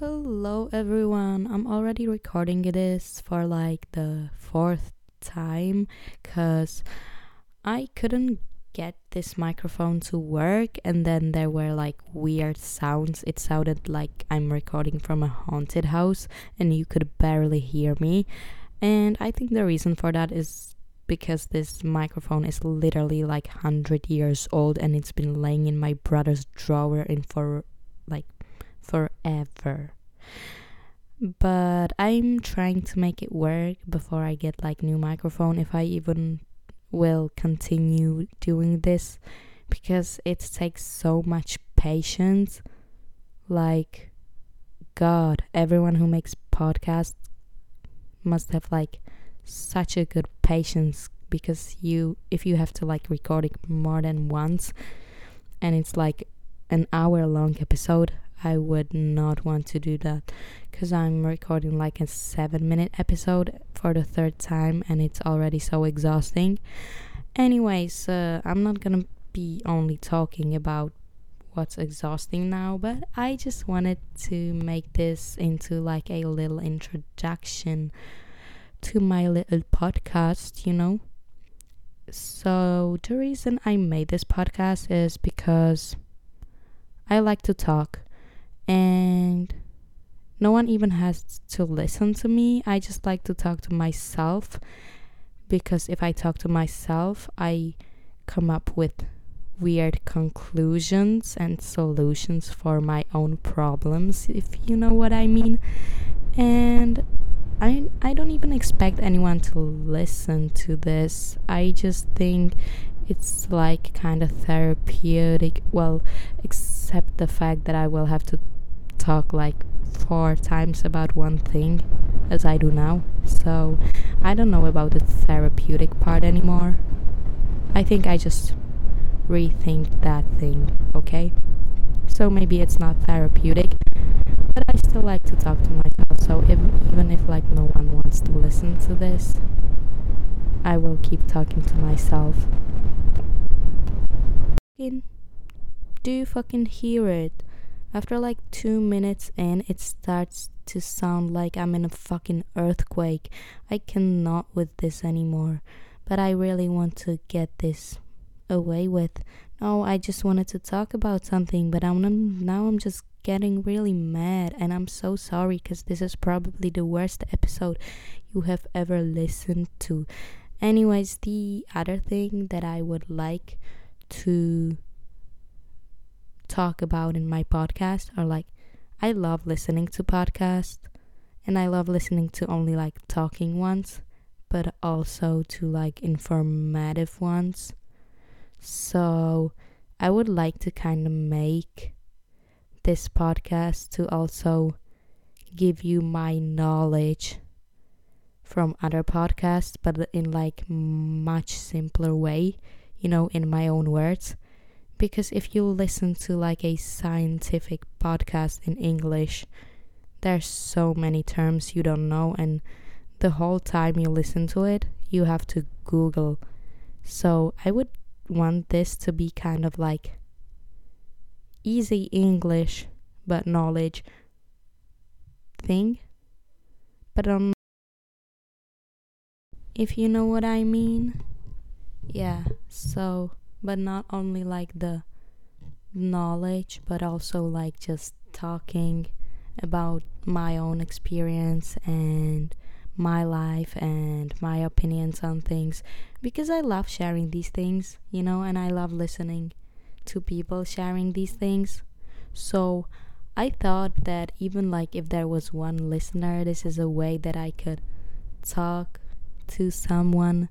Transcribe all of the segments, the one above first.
Hello everyone. I'm already recording this for like the fourth time cuz I couldn't get this microphone to work and then there were like weird sounds. It sounded like I'm recording from a haunted house and you could barely hear me. And I think the reason for that is because this microphone is literally like 100 years old and it's been laying in my brother's drawer in for like forever. But I'm trying to make it work before I get like new microphone if I even will continue doing this because it takes so much patience. Like god, everyone who makes podcasts must have like such a good patience because you if you have to like record it more than once and it's like an hour long episode I would not want to do that because I'm recording like a seven minute episode for the third time and it's already so exhausting. Anyways, uh, I'm not gonna be only talking about what's exhausting now, but I just wanted to make this into like a little introduction to my little podcast, you know. So, the reason I made this podcast is because I like to talk and no one even has to listen to me. I just like to talk to myself because if I talk to myself, I come up with weird conclusions and solutions for my own problems, if you know what I mean. And I I don't even expect anyone to listen to this. I just think it's like kind of therapeutic. Well, except the fact that I will have to talk like four times about one thing as I do now. So I don't know about the therapeutic part anymore. I think I just rethink that thing, okay? So maybe it's not therapeutic, but I still like to talk to myself. So if, even if like no one wants to listen to this, I will keep talking to myself. Do you fucking hear it? After like two minutes in, it starts to sound like I'm in a fucking earthquake. I cannot with this anymore. But I really want to get this away with. No, I just wanted to talk about something, but I'm now I'm just getting really mad and I'm so sorry cuz this is probably the worst episode you have ever listened to. Anyways, the other thing that I would like to talk about in my podcast are like I love listening to podcasts and I love listening to only like talking ones, but also to like informative ones. So I would like to kind of make this podcast to also give you my knowledge from other podcasts, but in like much simpler way, you know, in my own words because if you listen to like a scientific podcast in English, there's so many terms you don't know, and the whole time you listen to it, you have to Google. So I would want this to be kind of like easy English but knowledge thing. But um if you know what I mean. Yeah, so but not only like the knowledge but also like just talking about my own experience and my life and my opinions on things because I love sharing these things, you know, and I love listening to people sharing these things. So I thought that even like if there was one listener, this is a way that I could talk to someone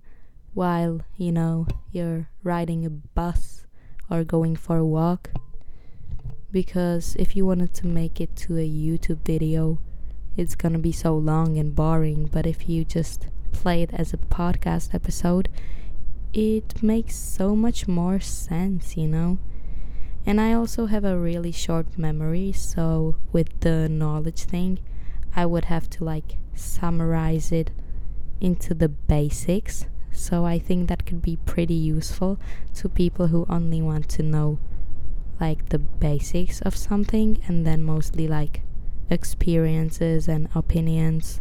while, you know, you're riding a bus or going for a walk. Because if you wanted to make it to a YouTube video, it's gonna be so long and boring. But if you just play it as a podcast episode, it makes so much more sense, you know? And I also have a really short memory, so with the knowledge thing, I would have to like summarize it into the basics so I think that could be pretty useful to people who only want to know like the basics of something and then mostly like experiences and opinions.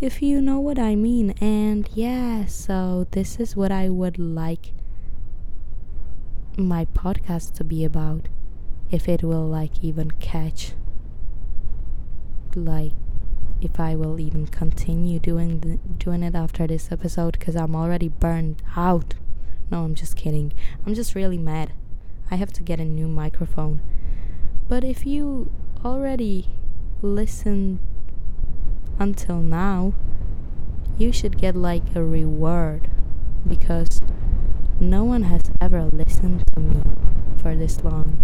If you know what I mean. And yeah, so this is what I would like my podcast to be about. If it will like even catch like if I will even continue doing the, doing it after this episode cuz I'm already burned out. No, I'm just kidding. I'm just really mad. I have to get a new microphone. But if you already listened until now, you should get like a reward because no one has ever listened to me for this long.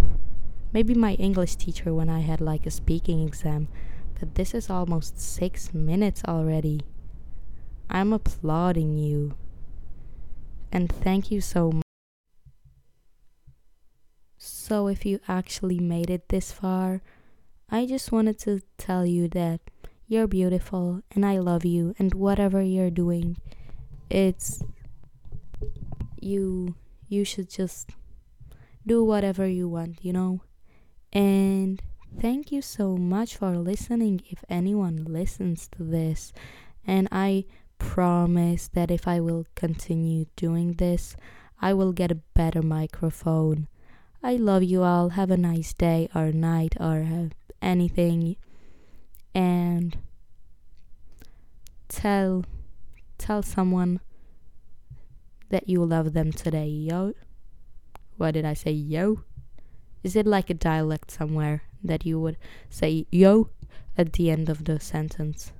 Maybe my English teacher when I had like a speaking exam, but this is almost six minutes already. I'm applauding you. And thank you so much. So, if you actually made it this far, I just wanted to tell you that you're beautiful and I love you, and whatever you're doing, it's you you should just do whatever you want, you know? And thank you so much for listening if anyone listens to this. And I promise that if I will continue doing this, I will get a better microphone. I love you all. Have a nice day or night or anything. And tell tell someone that you love them today, yo. Why did I say yo? Is it like a dialect somewhere that you would say yo at the end of the sentence?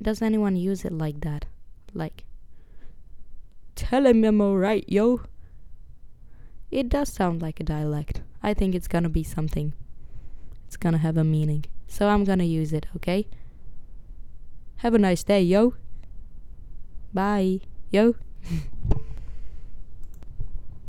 Does anyone use it like that? Like, tell him I'm alright, yo. It does sound like a dialect. I think it's gonna be something. It's gonna have a meaning. So I'm gonna use it, okay? Have a nice day, yo. Bye, yo.